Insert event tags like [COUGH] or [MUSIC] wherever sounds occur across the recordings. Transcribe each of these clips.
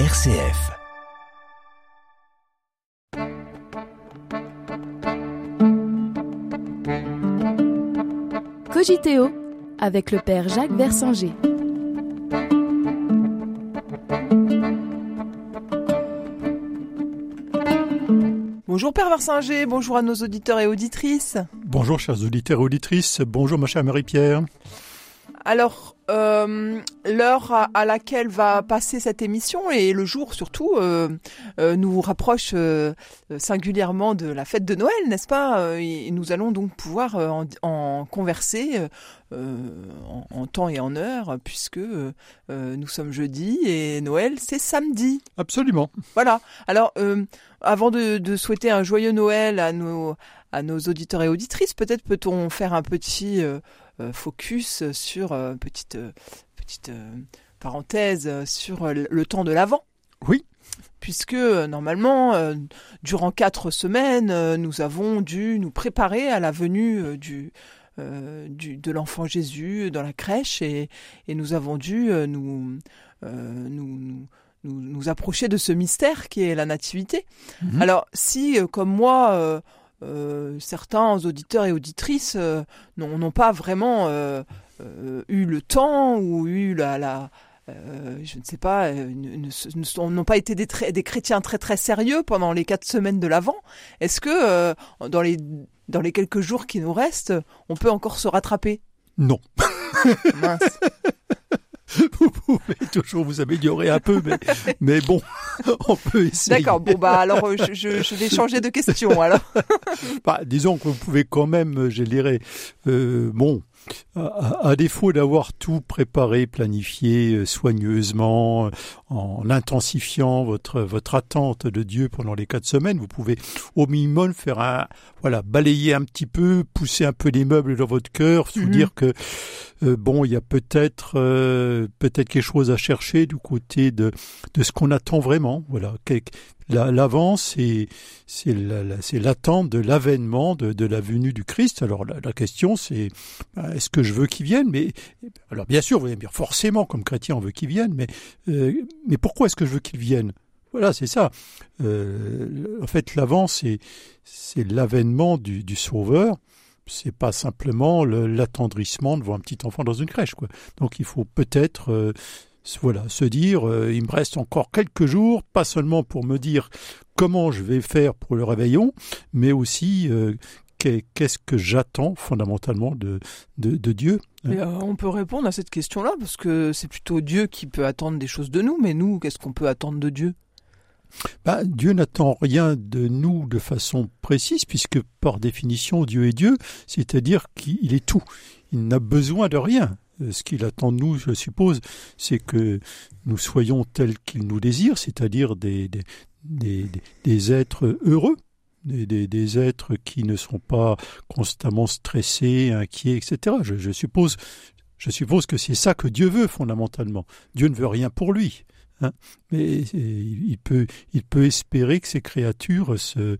RCF. Cogiteo avec le père Jacques Versanger. Bonjour Père Versinger, bonjour à nos auditeurs et auditrices. Bonjour chers auditeurs et auditrices, bonjour ma chère Marie-Pierre. Alors, euh, l'heure à, à laquelle va passer cette émission et le jour surtout euh, euh, nous rapproche singulièrement de la fête de Noël, n'est-ce pas? Et nous allons donc pouvoir en, en converser en, en temps et en heure, puisque nous sommes jeudi et Noël c'est samedi. Absolument. Voilà. Alors, avant de, de souhaiter un joyeux Noël à nos, à nos auditeurs et auditrices, peut-être peut-on faire un petit focus sur euh, petite euh, petite euh, parenthèse euh, sur euh, le temps de l'Avent. Oui. Puisque euh, normalement, euh, durant quatre semaines, euh, nous avons dû nous préparer à la venue euh, du, euh, du de l'enfant Jésus dans la crèche et, et nous avons dû euh, nous, euh, nous, nous nous, nous approcher de ce mystère qui est la nativité. Mhm. Alors, si, euh, comme moi, euh, certains auditeurs et auditrices euh, n'ont pas vraiment euh, euh, eu le temps ou eu la... la euh, je ne sais pas, ne- ne se- ne sont- n'ont pas été des, très- des chrétiens très très sérieux pendant les quatre semaines de l'Avent. Est-ce que euh, dans les dans les quelques jours qui nous restent, on peut encore se rattraper? Non. Mince. [LAUGHS] [LAUGHS] Vous pouvez toujours vous améliorer un peu, mais, mais bon, [LAUGHS] on peut essayer. D'accord. Bon bah alors euh, je, je, je vais changer de question alors. [LAUGHS] Bah, disons que vous pouvez quand même, je dirais, euh, bon, à, défaut d'avoir tout préparé, planifié euh, soigneusement, euh, en intensifiant votre votre attente de Dieu pendant les quatre semaines, vous pouvez au minimum faire un, voilà, balayer un petit peu, pousser un peu les meubles dans votre cœur, vous Mhm. dire que euh, bon, il y a peut-être euh, peut-être quelque chose à chercher du côté de de ce qu'on attend vraiment, voilà. L'avant, c'est c'est la- la- c'est l'attente de l'avènement de, de la venue du Christ. Alors la, la question, c'est ben, est-ce que je veux qu'il vienne? Mais alors bien sûr, vous allez me dire forcément, comme chrétien, on veut qu'il vienne, mais euh, mais pourquoi est-ce que je veux qu'il vienne? Voilà, c'est ça. Euh, en fait, l'avant, c'est l'avènement du, du Sauveur. C'est pas simplement le- l'attendrissement devant un petit enfant dans une crèche, quoi. Donc il faut peut-être euh, voilà, se dire, euh, il me reste encore quelques jours, pas seulement pour me dire comment je vais faire pour le réveillon, mais aussi qu'est-ce que j'attends fondamentalement de, de, de Dieu. Et, euh, on peut répondre à cette question-là parce que c'est plutôt Dieu qui peut attendre des choses de nous, mais nous, qu'est-ce qu'on peut attendre de Dieu? Bah, Dieu n'attend rien de nous de façon précise, puisque par définition, Dieu est Dieu, c'est-à-dire qu'il est tout. Il n'a besoin de rien. Euh, Ce qu'il attend de nous, je suppose, c'est que nous soyons tels qu'il nous désire, c'est-à-dire des, des, des, des- des êtres heureux, des, des, êtres qui ne sont pas constamment stressés, inquiets, etc. Je suppose, je suppose que c'est ça que Dieu veut fondamentalement. Dieu ne veut rien pour lui. Hein. Mais il peut, il peut espérer que ces créatures se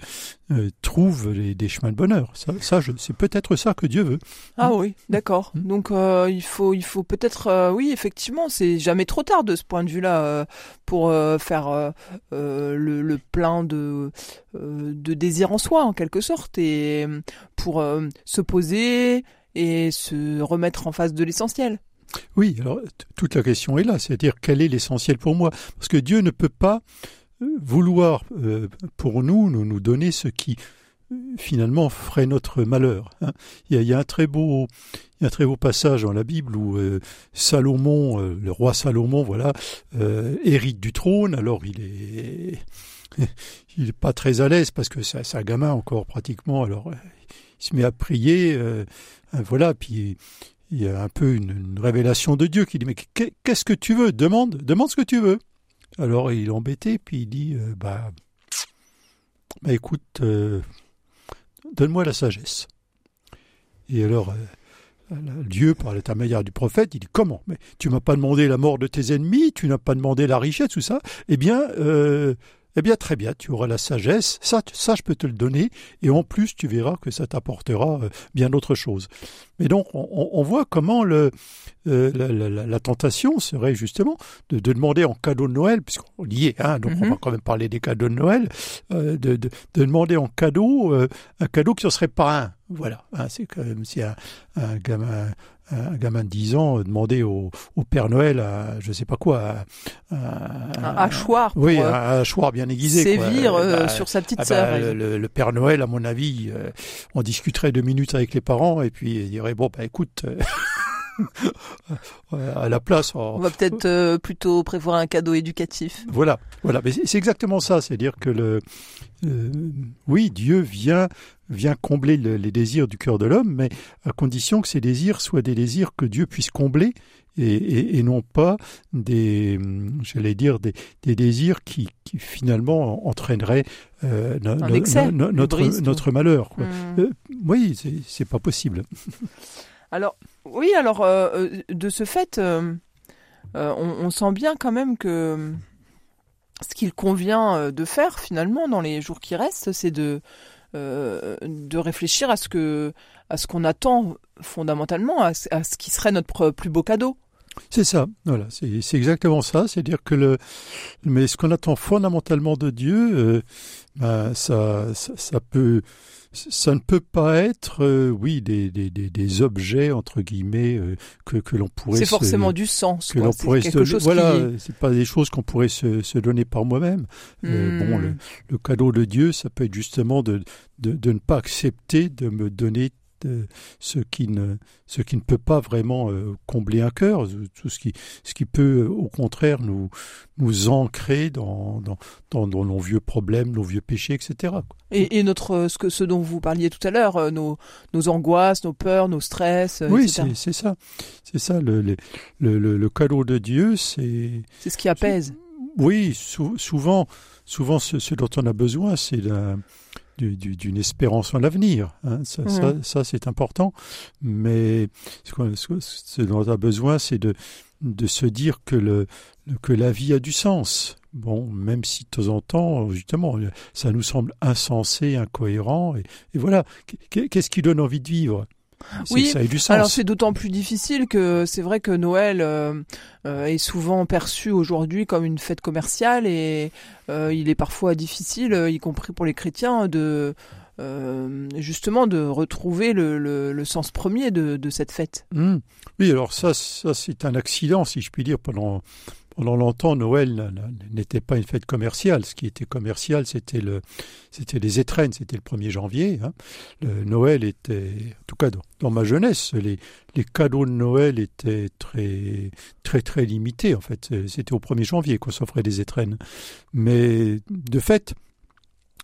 euh, trouvent les- des chemins de bonheur. Ça, c'est peut-être ça que Dieu veut. Ah oui, d'accord. Mm. Donc euh, il faut, il faut peut-être, euh, oui, effectivement, c'est jamais trop tard de ce point de vue-là pour faire le, le plein de, de désir en soi, en quelque sorte, et pour se poser et se remettre en face de l'essentiel. Oui, alors toute la question est là, c'est-à-dire quel est l'essentiel pour moi? Parce que Dieu ne peut pas euh, vouloir euh, pour nous, nous nous donner ce qui euh, finalement ferait notre malheur. hein. Il y, a, un très beau, un très beau passage dans la Bible où Salomon, le roi Salomon, voilà, hérite du trône. Alors il est, [LAUGHS] il est pas très à l'aise parce que c'est un gamin encore pratiquement. Alors il se met à prier, euh, voilà, puis il y a un peu une, révélation de Dieu qui dit mais qu'est- qu'est-ce que tu veux? Demande, demande ce que tu veux. Alors il est embêté, puis il dit euh, bah, bah écoute, euh, donne-moi la sagesse. Et alors euh, Dieu, par l'intermédiaire du prophète, il dit comment? Mais tu m'as pas demandé la mort de tes ennemis, tu n'as pas demandé la richesse, tout ça. Eh bien, eh bien très bien, tu auras la sagesse, ça, ça je peux te le donner, et en plus tu verras que ça t'apportera euh, bien autre chose. Mais donc on, voit comment le, euh, la, tentation serait justement de, demander en cadeau de Noël, puisqu'on y est, hein, donc on mhm. va quand même parler des cadeaux de Noël, de, de, demander en cadeau un cadeau qui ne serait pas un. Voilà, hein, c'est comme si un, un gamin un gamin de 10 ans demander au, au Père Noël à, je sais pas quoi, un hachoir. Oui, un hachoir bien aiguisé. Sévir euh, bah, sur sa petite ah bah, sœur. le, Père Noël, à mon avis, euh, on discuterait deux minutes avec les parents et puis il dirait bon bah écoute. [LAUGHS] [LAUGHS] Euh, à la place. On va peut-être plutôt prévoir un cadeau éducatif. Voilà, voilà. Mais c'est exactement ça, c'est-à-dire que le, oui, Dieu vient vient combler les désirs du cœur de l'homme, mais à condition que ces désirs soient des désirs que Dieu puisse combler et, non pas des, j'allais dire, des, désirs qui, finalement entraîneraient euh, notre, notre malheur. Quoi. Euh, oui, c'est pas possible. [LAUGHS] alors, oui, alors, euh, de ce fait, on, sent bien quand même que ce qu'il convient de faire finalement dans les jours qui restent, c'est de euh, de réfléchir à ce que à ce qu'on attend fondamentalement, à, ce qui serait notre plus beau cadeau. C'est ça, voilà, c'est exactement ça. C'est-à-dire que le, mais ce qu'on attend fondamentalement de Dieu, euh, ça, ça, peut, ça ne peut pas être, euh, oui, des, des, des, objets entre guillemets que, que l'on pourrait. C'est forcément du sens. Que l'on pourrait se, voilà, c'est pas des choses qu'on pourrait se, se donner par moi-même. bon, le, hmm. le, cadeau de Dieu, ça peut être justement de, de, de ne pas accepter de me donner ce qui ne ce qui ne peut pas vraiment euh, combler un cœur, tout ce qui ce qui peut euh, au contraire nous nous ancrer dans dans, dans, nos vieux problèmes, nos vieux péchés, etc. Et, et notre euh, ce que ce dont vous parliez tout à l'heure, nos nos angoisses, nos peurs, nos stress. Oui, c'est ça, c'est ça le, le le, le cadeau de Dieu, c'est c'est ce qui apaise. Oui, souvent souvent ce, ce, dont on a besoin, c'est d'une espérance en l'avenir. Hein. Ça, ça, ça c'est important. Mais ce, dont on a besoin, c'est de, de se dire que, le, que la vie a du sens. Bon, même si de temps en temps, justement, ça nous semble insensé, incohérent. Et, et voilà, qu'est-ce qui donne envie de vivre? Oui, alors c'est d'autant plus difficile que c'est vrai que Noël euh, euh, est souvent perçu aujourd'hui comme une fête commerciale et euh, il est parfois difficile, y compris pour les chrétiens, de justement de retrouver le, le, sens premier de, de cette fête. Mmh. Oui, alors ça, ça c'est un accident, si je puis dire, pendant pendant longtemps, Noël n'était pas une fête commerciale. Ce qui était commercial, c'était le, c'était les étrennes, c'était le 1er janvier. Hein. Le Noël était, en tout cas dans, ma jeunesse, les, les cadeaux de Noël étaient très, très, très limités. En fait, c'était au 1er janvier qu'on s'offrait des étrennes. Mais de fait,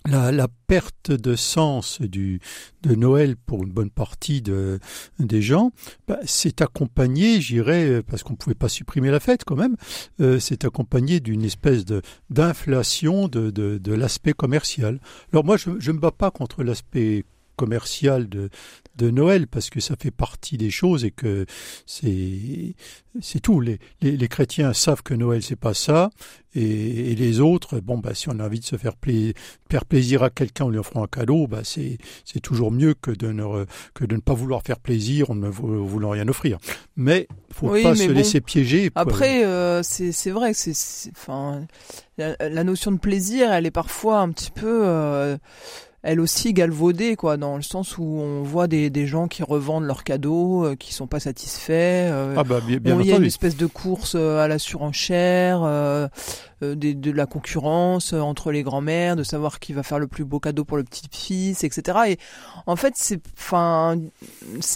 la, la, perte de sens du, de Noël pour une bonne partie de, des gens, bah, c'est accompagné, j'irais, parce qu'on ne pouvait pas supprimer la fête quand même, euh, c'est accompagné d'une espèce de d'inflation de, de, de l'aspect commercial. Alors moi, je ne me bats pas contre l'aspect commercial de, de Noël parce que ça fait partie des choses et que c'est c'est tout. Les, les, chrétiens savent que Noël c'est pas ça et, les autres, bon bah si on a envie de se faire, faire plaisir à quelqu'un en lui offrant un cadeau, bah c'est c'est toujours mieux que de ne que de ne pas vouloir faire plaisir en ne voulant rien offrir. Mais faut pas se laisser piéger. Après euh, c'est c'est vrai que c'est enfin la, notion de plaisir, elle est parfois un petit peu euh, elle aussi galvaudée quoi dans le sens où on voit des, des gens qui revendent leurs cadeaux euh, qui sont pas satisfaits euh, ah bah, bien, bien il y a une espèce de course euh, à la surenchère euh, euh de la concurrence entre les grands-mères de savoir qui va faire le plus beau cadeau pour le petit-fils etc et en fait c'est enfin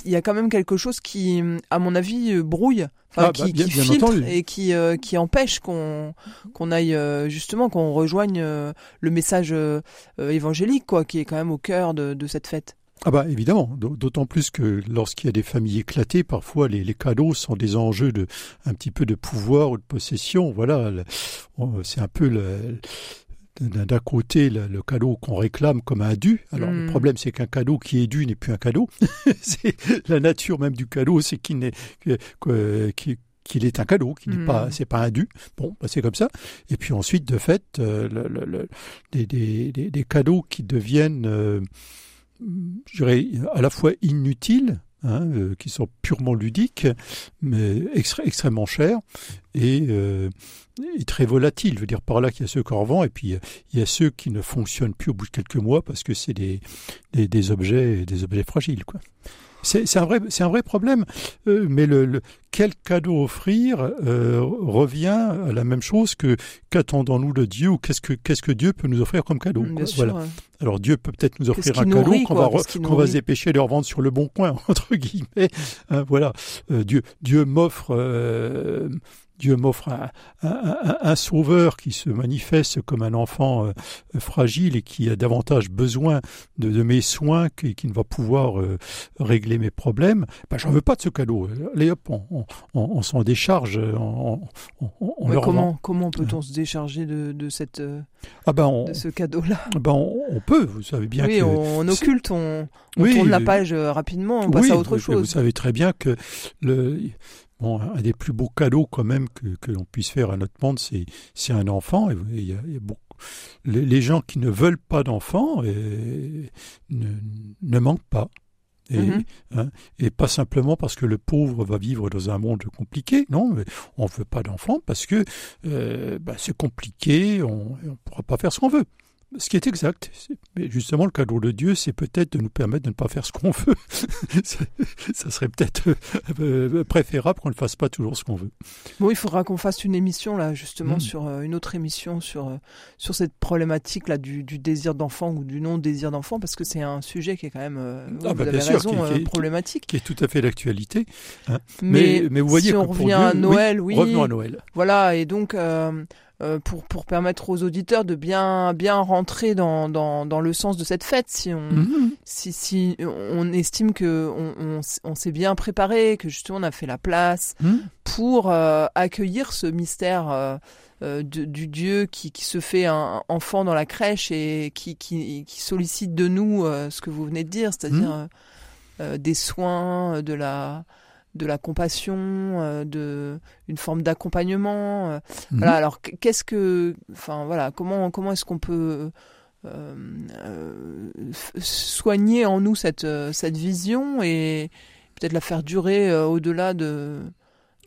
il y a quand même quelque chose qui à mon avis brouille ah, qui, bah, filtre et qui euh, qui empêche qu'on qu'on aille euh, justement qu'on rejoigne euh, le message évangélique quoi qui est quand même au cœur de, de cette fête. Ah bah évidemment, d'autant plus que lorsqu'il y a des familles éclatées, parfois les, les, cadeaux sont des enjeux de un petit peu de pouvoir ou de possession. Voilà, c'est un peu le, d'un côté le, cadeau qu'on réclame comme un dû. Alors le hmm. problème c'est qu'un cadeau qui est dû n'est plus un cadeau. [LAUGHS] c'est la nature même du cadeau, c'est qu'il n'est qu'il est un cadeau, qu'il n'est Hmm. pas, c'est pas un dû. Bon, bah, c'est comme ça. Et puis ensuite, de fait, euh, le- le- le- des, des- des- des cadeaux qui deviennent, euh, je dirais, à la fois inutiles, hein, euh, qui sont purement ludiques, mais extrêmement chers et, euh, et très volatiles. Je veux dire par là qu'il y a ceux qu'on revend et puis euh, il y a ceux qui ne fonctionnent plus au bout de quelques mois parce que c'est des, des, des objets, des objets fragiles, quoi. C'est c'est un vrai, c'est un vrai problème. Euh, mais le, le- quel cadeau offrir euh, revient à la même chose que qu'attendons-nous de Dieu ou qu'est-ce que qu'est-ce que Dieu peut nous offrir comme cadeau. Bien quoi. sûr. Voilà. ouais. Alors Dieu peut peut-être nous offrir un cadeau qu'on va, qu'on va se dépêcher de revendre sur le bon coin [LAUGHS] entre guillemets. Hein, voilà. Euh, Dieu Dieu m'offre euh, Dieu m'offre un, un- un- un sauveur qui se manifeste comme un enfant euh, fragile et qui a davantage besoin de, de mes soins qui, qui ne va pouvoir euh, régler mes problèmes. Ben, j'en veux pas de ce cadeau. Allez hop, on, on, on- on s'en décharge, on, on, Ouais, comment comment peut-on se décharger de, de cette euh, Ah ben de ce cadeau-là? ben, on, peut. Vous savez bien Oui, que on, occulte, on, Oui, tourne la euh, page euh, rapidement, on passe à autre chose. Vous savez très bien que le, bon, un des plus beaux cadeaux quand même que, que l'on puisse faire à notre monde, c'est, c'est un enfant. Et il y a, il y a beaucoup, les, les gens qui ne veulent pas d'enfants ne, ne manquent pas. Et, Mhm. hein, et pas simplement parce que le pauvre va vivre dans un monde compliqué, non, on veut pas d'enfants parce que euh, bah, c'est compliqué, on ne pourra pas faire ce qu'on veut. Ce qui est exact. Mais justement, le cadeau de Dieu, c'est peut-être de nous permettre de ne pas faire ce qu'on veut. [LAUGHS] ça, serait peut-être euh, préférable qu'on ne fasse pas toujours ce qu'on veut. Bon, il faudra qu'on fasse une émission là, justement, Mm. sur euh, une autre émission sur euh, sur cette problématique là du, du désir d'enfant ou du non désir d'enfant, parce que c'est un sujet qui est quand même, euh, Ah, vous bah, avez bien sûr, raison, qui- euh, qui- problématique. Qui est tout à fait d'actualité. Mais, mais- mais vous voyez si on revient Dieu, à Noël, oui, Revenons à Noël. Voilà, et donc euh, euh, pour, pour permettre aux auditeurs de bien, bien rentrer dans, dans, dans le sens de cette fête, si on, Mhm. si, si on estime que on, on, s'est bien préparé, que justement on a fait la place Mhm. pour euh, accueillir ce mystère euh, euh, de- du Dieu qui, qui se fait un enfant dans la crèche et qui, qui, qui sollicite de nous euh, ce que vous venez de dire, c'est-à-dire Mhm. euh, euh, des soins, de la de la compassion, euh, de une forme d'accompagnement. euh, Mhm. voilà, alors qu- qu'est-ce que, enfin voilà, comment comment est-ce qu'on peut euh, euh, soigner en nous cette cette vision et peut-être la faire durer au-delà de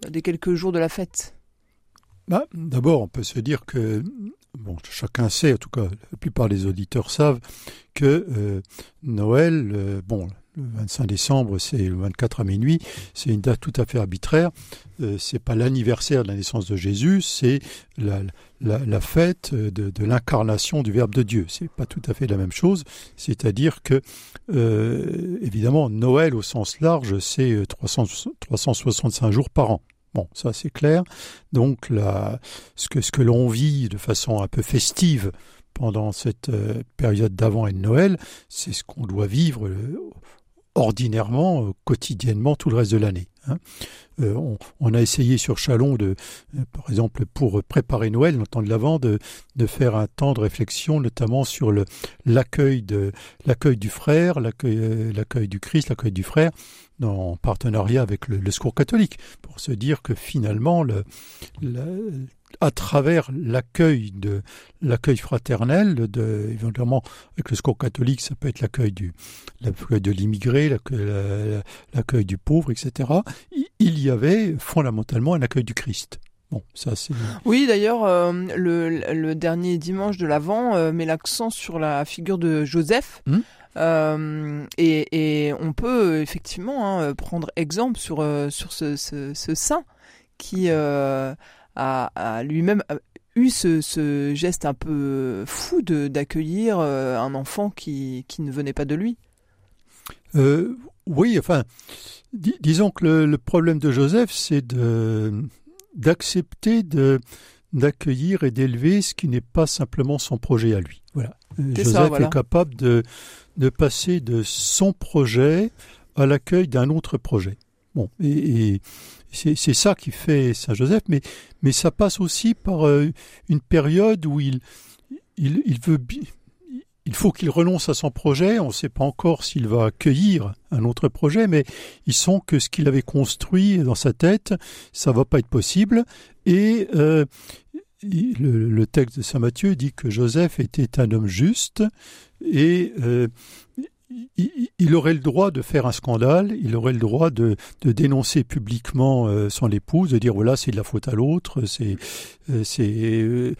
des quelques jours de la fête? Bah, D'abord, on peut se dire que, bon, chacun sait, en tout cas, la plupart des auditeurs savent que Noël, bon, le 25 décembre, c'est le 24 à minuit, c'est une date tout à fait arbitraire. Euh, c'est pas l'anniversaire de la naissance de Jésus, c'est la, fête de, l'incarnation du Verbe de Dieu. C'est pas tout à fait la même chose. C'est-à-dire que, euh, évidemment, Noël au sens large, c'est euh, 300 365 jours par an. Bon, ça c'est clair. Donc ce que, l'on vit de façon un peu festive pendant cette euh, période d'avant et de Noël, c'est ce qu'on doit vivre euh, ordinairement, euh, quotidiennement, tout le reste de l'année. hein. Euh, on, a essayé sur Chalon, de, euh, par exemple, pour préparer Noël, le temps de l'Avent, de, faire un temps de réflexion, notamment sur l'accueil du frère, l'accueil du Christ, l'accueil du frère, en partenariat avec le, Secours catholique, pour se dire que finalement, le, le- à travers l'accueil de l'accueil fraternel, de, éventuellement avec le Secours catholique, ça peut être l'accueil du l'accueil de l'immigré, l'accueil la- l'accueil du pauvre, etc. Il- y avait fondamentalement un accueil du Christ. Bon, ça c'est Oui, d'ailleurs, euh, le, le dernier dimanche de l'Avent euh, met l'accent sur la figure de Joseph. Mhm. Euh, et, et on peut effectivement hein, prendre exemple sur, sur ce, ce, ce saint qui euh, a, a lui-même eu ce, ce geste un peu fou de d'accueillir euh, un enfant qui, qui ne venait pas de lui. Euh, oui, enfin, di- disons que le, le problème de Joseph, c'est de d'accepter de d'accueillir et d'élever ce qui n'est pas simplement son projet à lui. Voilà. Euh, Joseph ça, voilà. est capable de de passer de son projet à l'accueil d'un autre projet. Bon, et, et c'est ça qui fait Saint Joseph, mais mais ça passe aussi par euh, une période où il il, il veut il faut qu'il renonce à son projet. On ne sait pas encore s'il va accueillir un autre projet, mais il sent que ce qu'il avait construit dans sa tête, ça va pas être possible. Et euh, le, le, texte de Saint Matthieu dit que Joseph était un homme juste et euh, il, aurait le droit de faire un scandale, il aurait le droit de, de dénoncer publiquement euh, son épouse, de dire voilà c'est de la faute à l'autre, c'est euh, c'est euh,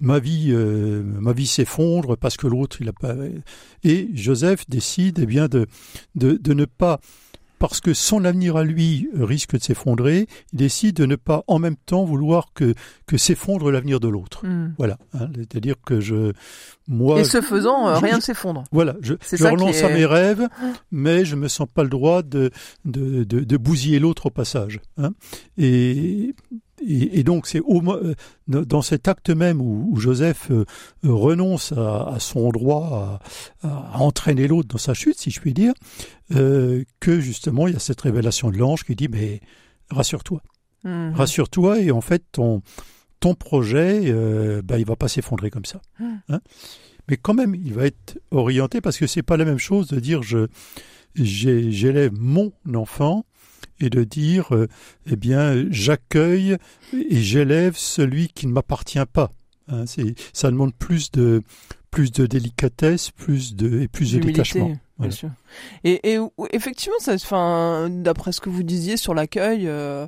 ma vie ma vie s'effondre parce que l'autre il a pas et Joseph décide eh bien de, de de ne pas parce que son avenir à lui risque de s'effondrer, il décide de ne pas en même temps vouloir que, que s'effondre l'avenir de l'autre. Hmm. Voilà. Hein, C'est-à-dire que je, moi. Et ce faisant, euh, rien ne s'effondre. Voilà. Je, je relance à mes rêves, mais je me sens pas le droit de, de, de, de bousiller l'autre au passage. Hein. Et et, donc c'est euh, dans cet acte même où, Joseph euh, renonce à, son droit à, entraîner l'autre dans sa chute, si je puis dire, euh, que justement il y a cette révélation de l'ange qui dit mais rassure-toi, mhm. rassure-toi et en fait ton ton projet, euh, bah, il va pas s'effondrer comme ça. Mhm. Hein? mais quand même, il va être orienté parce que c'est pas la même chose de dire je j'élève mon enfant et de dire, euh, eh bien, j'accueille et j'élève celui qui ne m'appartient pas. Hein, ça demande plus de plus de délicatesse, plus de et plus de détachement. Bien sûr. Et, et effectivement, d'après ce que vous disiez sur l'accueil, euh,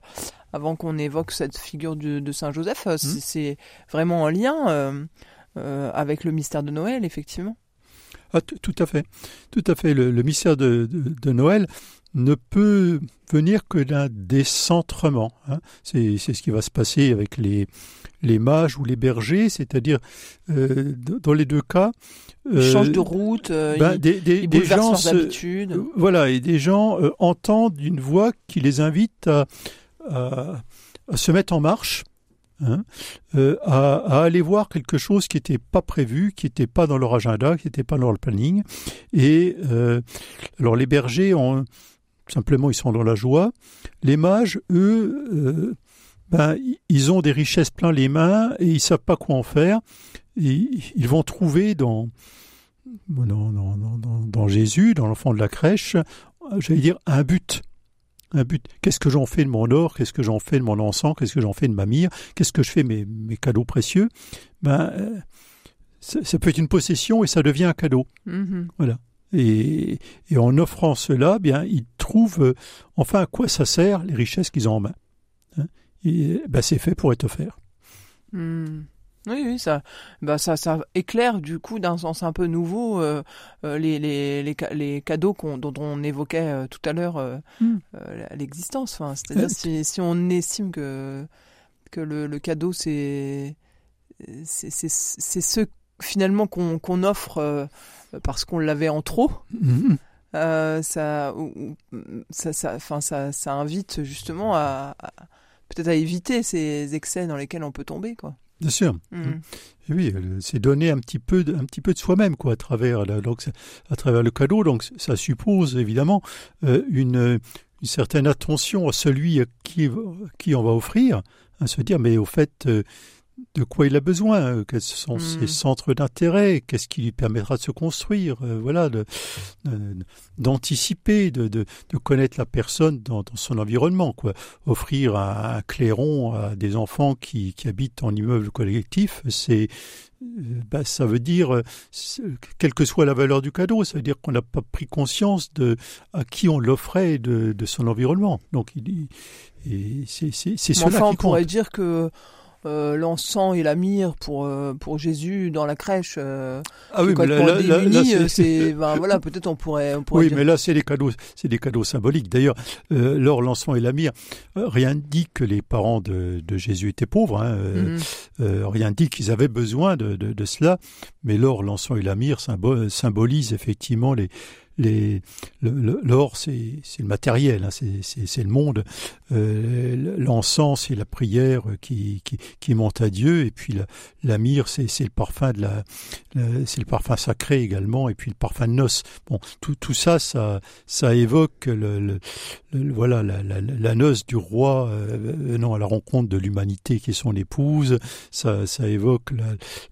avant qu'on évoque cette figure de, Saint Joseph, euh, mmh. c'est vraiment en lien avec le mystère de Noël, effectivement. Ah, tout à fait, tout à fait. Le, mystère de, de, Noël ne peut venir que d'un décentrement. Hein. C'est ce qui va se passer avec les, les mages ou les bergers, c'est-à-dire euh, dans les deux cas. ils euh, changent de route, euh, ben, des, des, des gens leurs habitudes. voilà, et des gens entendent une voix qui les invite à, à, se mettre en marche. Hein, à, à, aller voir quelque chose qui n'était pas prévu, qui n'était pas dans leur agenda, qui n'était pas dans leur planning. Et alors les bergers ont Simplement, ils sont dans la joie. Les mages, eux, euh, ben, ils ont des richesses plein les mains et ils savent pas quoi en faire. Et ils vont trouver dans, dans, dans, dans Jésus, dans l'enfant de la crèche, j'allais dire un but. Un but. Qu'est-ce que j'en fais de mon or? Qu'est-ce que j'en fais de mon encens? Qu'est-ce que j'en fais de ma mire Qu'est-ce que je fais de mes, mes cadeaux précieux? Ben, euh, ça, peut être une possession et ça devient un cadeau. Mm-hmm. Voilà. Et, en offrant cela, bien, ils trouvent euh, enfin à quoi ça sert les richesses qu'ils ont en main. Hein. et ben, c'est fait pour être offert. Hmm. Oui, oui, ça, bah ça, ça éclaire du coup d'un sens un peu nouveau euh, euh, les, les, les, les, cadeaux dont on évoquait tout à l'heure hmm. l'existence. Enfin, C'est-à-dire si, si, on estime que, que le, le cadeau c'est c'est ce finalement qu'on offre parce qu'on l'avait en trop. Mhm. Euh, ça, ça, ça, ça, ça invite justement à, peut-être à éviter ces excès dans lesquels on peut tomber, quoi. Bien sûr. Mhm. Oui, euh, c'est donner un petit peu, de, un petit peu de soi-même, quoi, à travers, donc, à travers le cadeau. Donc, ça suppose évidemment euh, une, une certaine attention à celui à qui, qui on va offrir, à se dire, mais au fait, de quoi il a besoin, euh, quels sont ses hmm. centres d'intérêt, qu'est-ce qui lui permettra de se construire, euh, voilà, d'anticiper, de, de, de, connaître la personne dans, dans, son environnement, quoi. Offrir un, clairon à des enfants qui, qui habitent en immeuble collectif, c'est bah, ça veut dire, quelle que soit la valeur du cadeau, ça veut dire qu'on n'a pas pris conscience de à qui on l'offrait de, de son environnement. Donc, il, c'est cela enfin, qui on pourrait dire que euh, l'encens et la myrrhe pour euh, pour Jésus dans la crèche. Euh, ah oui, mais là, là, c'est [LAUGHS] ben, voilà, peut-être on pourrait. On pourrait oui, mais là c'est des cadeaux, c'est des cadeaux symboliques. D'ailleurs, l'or, l'encens et la myrrhe, rien ne dit que les parents de, de Jésus étaient pauvres. Hein, mhm. rien ne dit qu'ils avaient besoin de, de, de cela. Mais l'or, l'encens et la myrrhe symbolisent effectivement les l'or c'est le matériel, hein, c'est le monde. Euh, L'encens c'est la prière qui, qui monte à Dieu et puis la, la myrrhe c'est le parfum sacré également et puis le parfum de noces. Bon tout ça ça évoque voilà la, noce du roi euh, à la rencontre de l'humanité qui est son épouse. Ça évoque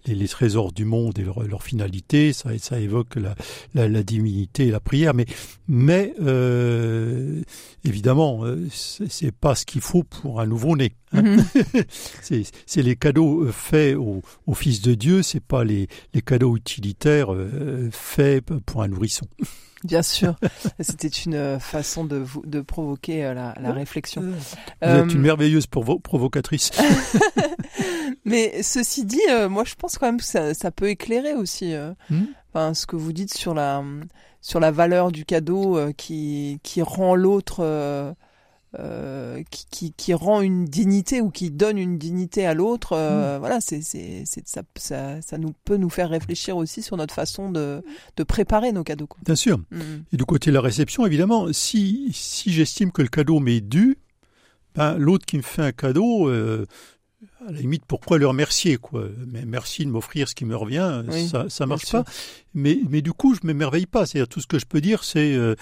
les, trésors du monde et leur, finalité. Ça évoque la, la, la divinité la prière. Mais mais euh, évidemment euh, c'est pas ce qu'il faut pour un nouveau-né. Hein. Mhm. [LAUGHS] c'est les cadeaux euh, faits au, au, Fils de Dieu, c'est pas les, les cadeaux utilitaires euh, faits pour un nourrisson. [LAUGHS] Bien sûr, c'était une façon de, de provoquer la, la réflexion. Vous êtes une merveilleuse provocatrice. [LAUGHS] Mais ceci dit, moi je pense quand même que ça, ça peut éclairer aussi hmm enfin, ce que vous dites sur la, sur la valeur du cadeau qui, qui rend l'autre euh, qui, qui, qui, rend une dignité ou qui donne une dignité à l'autre, euh, mm. voilà, c'est, c'est, ça, ça, ça, nous peut nous faire réfléchir aussi sur notre façon de, de préparer nos cadeaux. Quoi. Bien sûr. Mm. Et du côté de la réception, évidemment, si, si j'estime que le cadeau m'est dû, ben, l'autre qui me fait un cadeau, euh, à la limite, pourquoi le remercier quoi? Mais merci de m'offrir ce qui me revient, ça ça marche pas. Mais mais du coup, je m'émerveille pas. C'est-à-dire tout ce que je peux dire, c'est euh,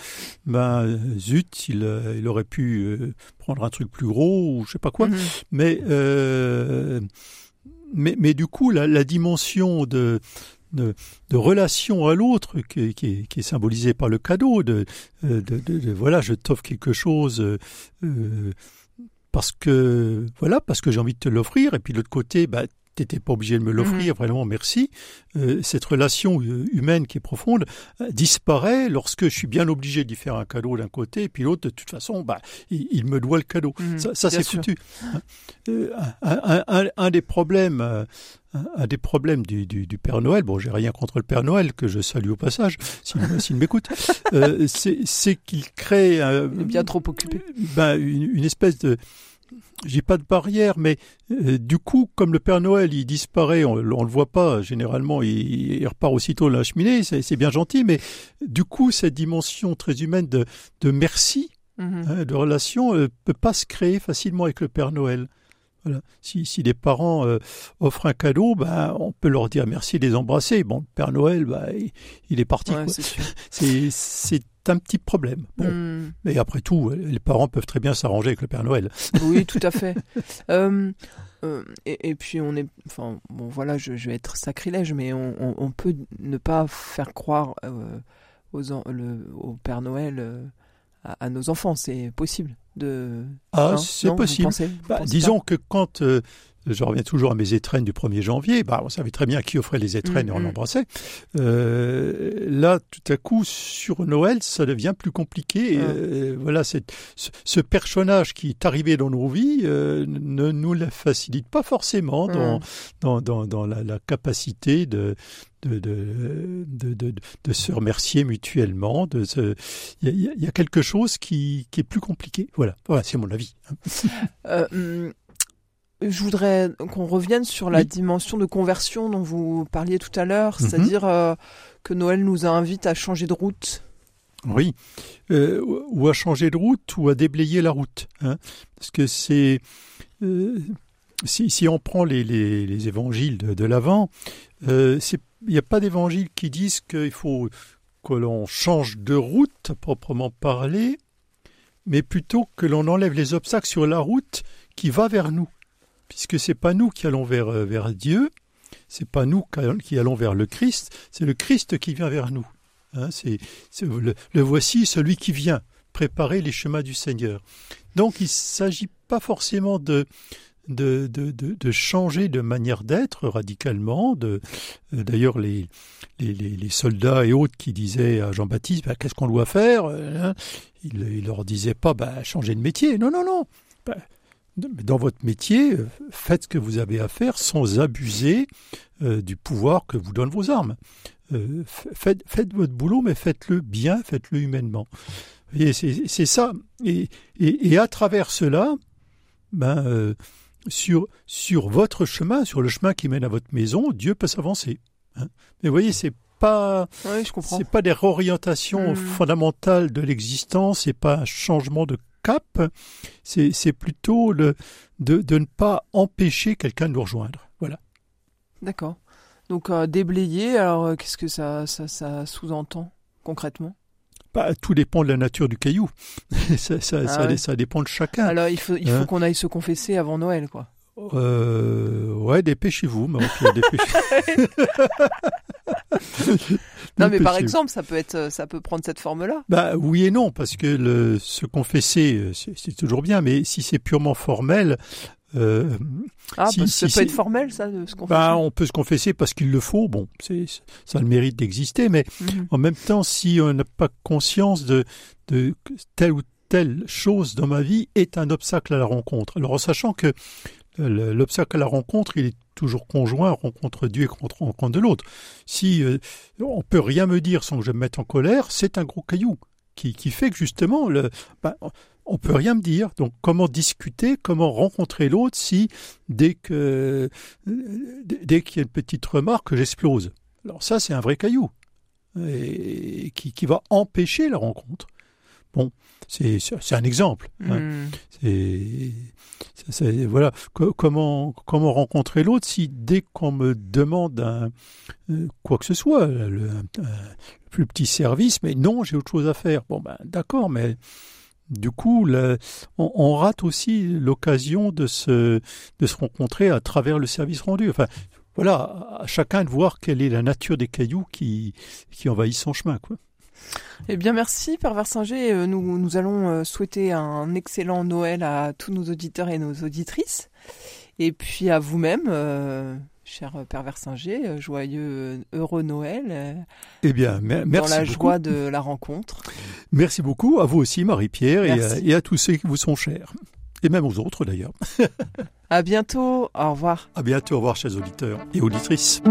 ben zut, il, euh, il aurait pu euh, prendre un truc plus gros ou je sais pas quoi. Mhm. Mais mais mais du coup, la, la dimension de de, de, relation à l'autre qui, qui, qui, est symbolisée par le cadeau de, de, de voilà je t'offre quelque chose euh, parce que voilà, parce que j'ai envie de te l'offrir, et puis de l'autre côté, bah, t'étais pas obligé de me l'offrir, mhm. vraiment merci. Euh, cette relation euh, humaine qui est profonde euh, disparaît lorsque je suis bien obligé d'y faire un cadeau d'un côté, et puis l'autre, de toute façon, bah, il, me doit le cadeau. Mhm, ça, ça c'est foutu. Un, un, un, des problèmes, un des problèmes du, du, du Père Noël, bon, j'ai rien contre le Père Noël, que je salue au passage, s'il m'écoute, c'est qu'il crée... il est bien trop occupé. Ben, une, une espèce de j'ai pas de barrière, mais euh, du coup, comme le Père Noël, il disparaît, on, on le voit pas, généralement, il, il repart aussitôt de la cheminée, c'est bien gentil, mais du coup, cette dimension très humaine de, de merci, mhm. hein, de relation, ne euh, peut pas se créer facilement avec le Père Noël. Voilà. Si, si des parents euh, offrent un cadeau, ben, on peut leur dire merci les embrasser. Bon, le Père Noël, ben, il, est parti. [LAUGHS] c'est un petit problème. Bon. Hmm. Mais après tout, les parents peuvent très bien s'arranger avec le Père Noël. Oui, [LAUGHS] tout à fait. euh, euh, et, et, puis on est, enfin bon voilà, je, je vais être sacrilège, mais on, on, on peut ne pas faire croire euh, aux, le, au Père Noël euh, à, à, nos enfants, c'est possible de. Ah, c'est possible. bah, disons que quand euh, je reviens toujours à mes étrennes du 1er janvier, bah, on savait très bien qui offrait les étrennes et on l'embrassait. Mm-hmm. Euh, là, tout à coup, sur Noël, ça devient plus compliqué. Et, euh, voilà, ce, ce, personnage qui est arrivé dans nos vies euh, ne nous la facilite pas forcément dans, mm. dans, dans, dans la, la, capacité de, de, de, de, de, se remercier mutuellement. Se... il, y a, il y a quelque chose qui, qui est plus compliqué. Voilà, voilà c'est mon avis. euh, mm, je voudrais qu'on revienne sur la oui. dimension de conversion dont vous parliez tout à l'heure, mm -hmm. c'est-à-dire euh, que Noël nous invite à changer de route. Oui, euh, ou à changer de route ou à déblayer la route. Hein, parce que c'est... Si, si, on prend les, les, les évangiles de, de l'Avent, euh, il n'y a pas d'évangile qui disent qu'il faut que l'on change de route à proprement parler, mais plutôt que l'on enlève les obstacles sur la route qui va vers nous puisque c'est pas nous qui allons vers, euh, vers Dieu, c'est pas nous qui allons vers le Christ, c'est le Christ qui vient vers nous. Hein, c'est, le, le, voici celui qui vient préparer les chemins du Seigneur. Donc il ne s'agit pas forcément de, de, de, de, changer de manière d'être radicalement. Euh, d'ailleurs, les, les, les, soldats et autres qui disaient à Jean-Baptiste bah, qu'est-ce qu'on doit faire hein il, il leur disait pas bah, changer de métier. Non, non, non. Bah, dans votre métier, euh, faites ce que vous avez à faire sans abuser euh, du pouvoir que vous donnent vos armes. Faites, faites, votre boulot, mais faites-le bien, faites-le humainement. C'est ça. Et, et, à travers cela, ben, sur, sur votre chemin, sur le chemin qui mène à votre maison, Dieu peut s'avancer. Hein. Mais vous voyez, c'est pas, Oui, c'est pas des réorientations Hmm. fondamentales de l'existence, c'est pas un changement de cap, c'est c'est plutôt le de, de ne pas empêcher quelqu'un de nous rejoindre. Voilà. D'accord. Donc euh, déblayer, alors euh, qu'est-ce que ça, ça, ça sous-entend concrètement? Bah, tout dépend de la nature du caillou. [LAUGHS] ça, ça, Ah ça, ouais. ça dépend de chacun. Alors il faut, il Hein qu'on aille se confesser avant Noël, quoi. Euh, ouais, dépêchez-vous, mais dépêchez- [LAUGHS] Non, mais par exemple, ça peut être, ça peut prendre cette forme-là. Bah oui et non, parce que le, se confesser, euh, c'est toujours bien, mais si c'est purement formel, euh, Ah, Si, parce que si, ça peut être formel, ça, de se confesser. bah, on peut se confesser parce qu'il le faut. Bon, c'est ça a le mérite d'exister, mais Mhm. en même temps, si on n'a pas conscience de, de telle ou telle chose dans ma vie est un obstacle à la rencontre. Alors en sachant que le- l'obstacle à la rencontre, il est toujours conjoint, rencontre Dieu et contre- rencontre de l'autre. Si euh, on peut rien me dire sans que je me mette en colère, c'est un gros caillou qui, fait que justement, le, ben, on peut rien me dire. Donc comment discuter, comment rencontrer l'autre si dès que dès qu'il y a une petite remarque, j'explose. Alors ça, c'est un vrai caillou et qui, qui va empêcher la rencontre. Bon, c'est un exemple. hein. C'est- voilà Co- comment comment rencontrer l'autre si dès qu'on me demande un, euh, quoi que ce soit le, un- un plus petit service mais non j'ai autre chose à faire bon ben d'accord mais du coup on rate aussi l'occasion de se de se rencontrer à travers le service rendu enfin voilà à chacun de voir quelle est la nature des cailloux qui qui envahissent son chemin quoi Eh bien, merci, Père Versinger. Euh, Nous, nous allons euh, souhaiter un excellent Noël à tous nos auditeurs et nos auditrices. Et puis à vous-même, euh, cher Père Versinger, euh, joyeux, heureux Noël, eh bien mer- dans merci la beaucoup. joie de la rencontre. Merci beaucoup à vous aussi, Marie-Pierre, et, à- Merci. et à tous ceux qui vous sont chers. Et même aux autres, d'ailleurs. [LAUGHS] À bientôt. Au revoir. À bientôt, au revoir, chers auditeurs et auditrices.